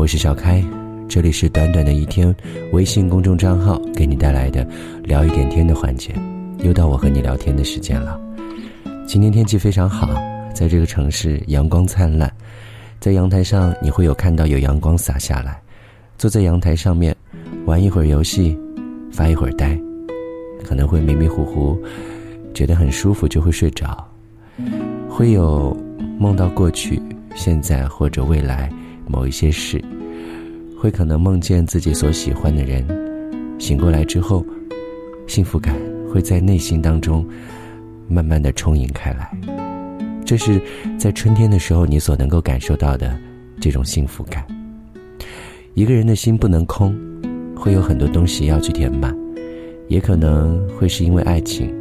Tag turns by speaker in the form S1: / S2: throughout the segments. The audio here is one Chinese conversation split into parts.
S1: 我是小开，这里是短短的一天微信公众账号给你带来的聊一点天的环节，又到我和你聊天的时间了。今天天气非常好，在这个城市阳光灿烂，在阳台上你会有看到有阳光洒下来，坐在阳台上面玩一会儿游戏，发一会儿呆，可能会迷迷糊糊，觉得很舒服就会睡着，会有梦到过去、现在或者未来。某一些事，会可能梦见自己所喜欢的人，醒过来之后，幸福感会在内心当中慢慢的充盈开来。这是在春天的时候你所能够感受到的这种幸福感。一个人的心不能空，会有很多东西要去填满，也可能会是因为爱情，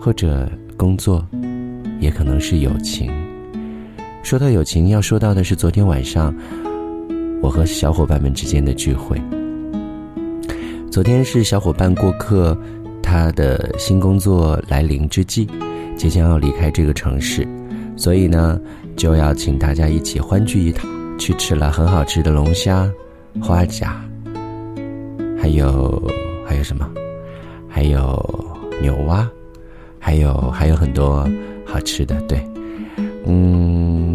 S1: 或者工作，也可能是友情。说到友情，要说到的是昨天晚上。我和小伙伴们之间的聚会。昨天是小伙伴过客，他的新工作来临之际，即将要离开这个城市，所以呢，就要请大家一起欢聚一堂，去吃了很好吃的龙虾、花甲，还有还有什么？还有牛蛙，还有还有很多好吃的。对，嗯，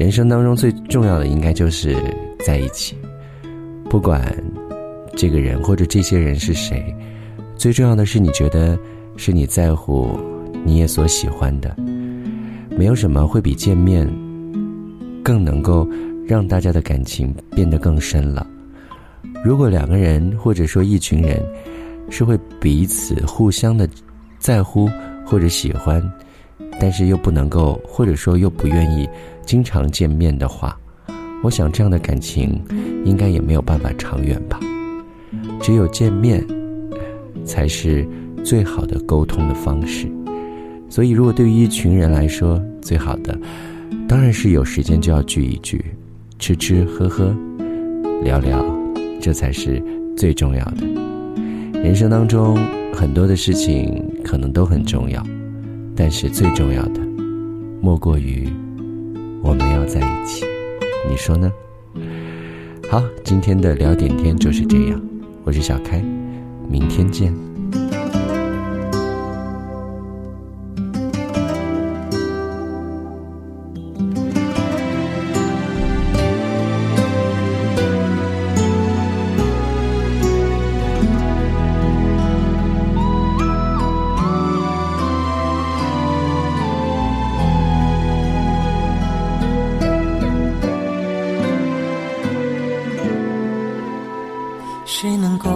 S1: 人生当中最重要的应该就是。在一起，不管这个人或者这些人是谁，最重要的是你觉得是你在乎，你也所喜欢的。没有什么会比见面更能够让大家的感情变得更深了。如果两个人或者说一群人是会彼此互相的在乎或者喜欢，但是又不能够或者说又不愿意经常见面的话。我想这样的感情，应该也没有办法长远吧。只有见面，才是最好的沟通的方式。所以，如果对于一群人来说，最好的，当然是有时间就要聚一聚，吃吃喝喝，聊聊，这才是最重要的。人生当中很多的事情可能都很重要，但是最重要的，莫过于我们要在一起。你说呢？好，今天的聊点天就是这样。我是小开，明天见。
S2: 谁能够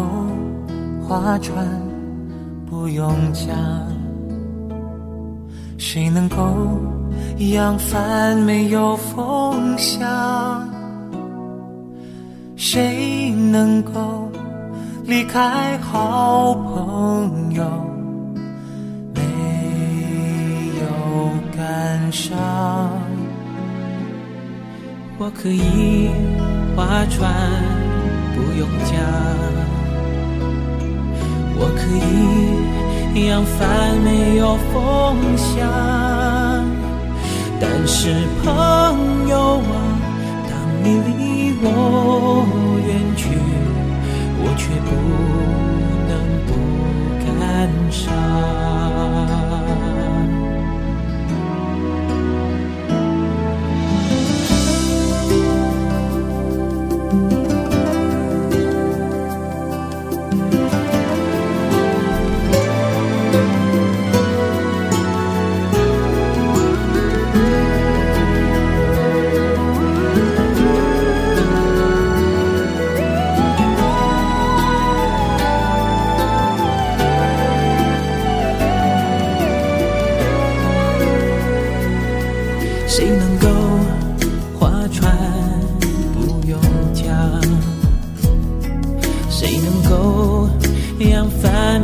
S2: 划船不用桨？谁能够扬帆没有风向？谁能够离开好朋友没有感伤？我可以划船。不用讲，我可以扬帆没有风向，但是朋友啊，当你离我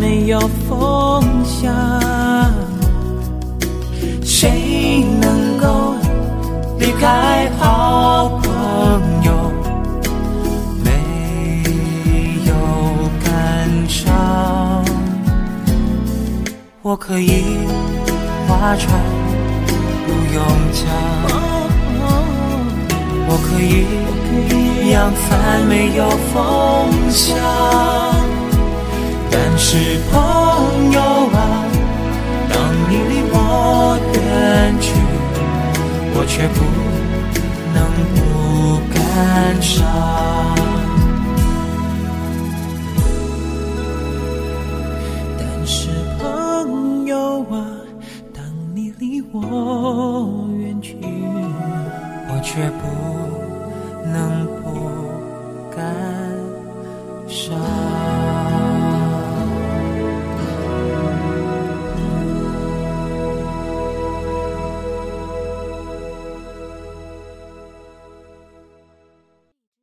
S2: 没有方向谁能够离开好朋友没有感伤我可以划船不用桨我可以扬帆没有风向。是朋友啊，当你离我远去，我却不能不感伤。但是朋友啊，当你离我远去，我却不能。